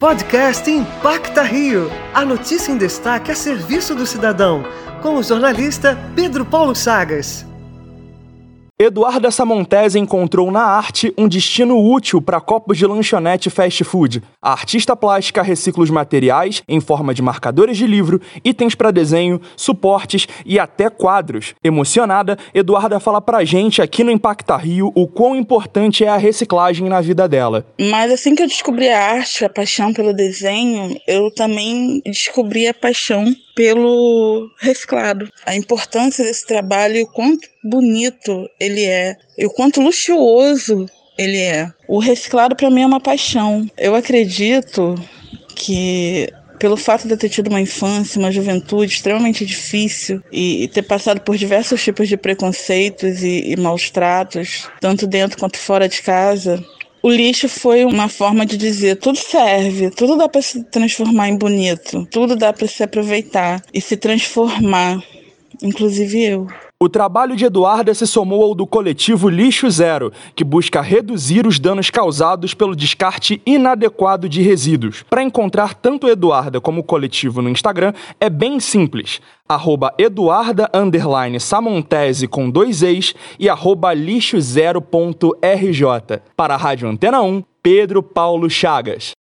Podcast Impacta Rio. A notícia em destaque a serviço do cidadão. Com o jornalista Pedro Paulo Chagas. Eduarda Samontese encontrou na arte um destino útil para copos de lanchonete fast food. A artista plástica recicla os materiais em forma de marcadores de livro, itens para desenho, suportes e até quadros. Emocionada, Eduarda fala pra gente aqui no Impacta Rio o quão importante é a reciclagem na vida dela. Mas assim que eu descobri a arte, a paixão pelo desenho, eu também descobri a paixão pelo reciclado. A importância desse trabalho e o quanto bonito ele é, e o quanto luxuoso ele é. O reciclado para mim é uma paixão. Eu acredito que pelo fato de eu ter tido uma infância, uma juventude extremamente difícil e, ter passado por diversos tipos de preconceitos e, e maus tratos, tanto dentro quanto fora de casa, o lixo foi uma forma de dizer tudo serve, tudo dá para se transformar em bonito, tudo dá para se aproveitar e se transformar, inclusive eu. O trabalho de Eduarda se somou ao do coletivo Lixo Zero, que busca reduzir os danos causados pelo descarte inadequado de resíduos. Para encontrar tanto Eduarda como o coletivo no Instagram, é bem simples. Arroba Eduarda Samontese com dois ex e arroba lixozero.rj. Para a Rádio Antena 1, Pedro Paulo Chagas.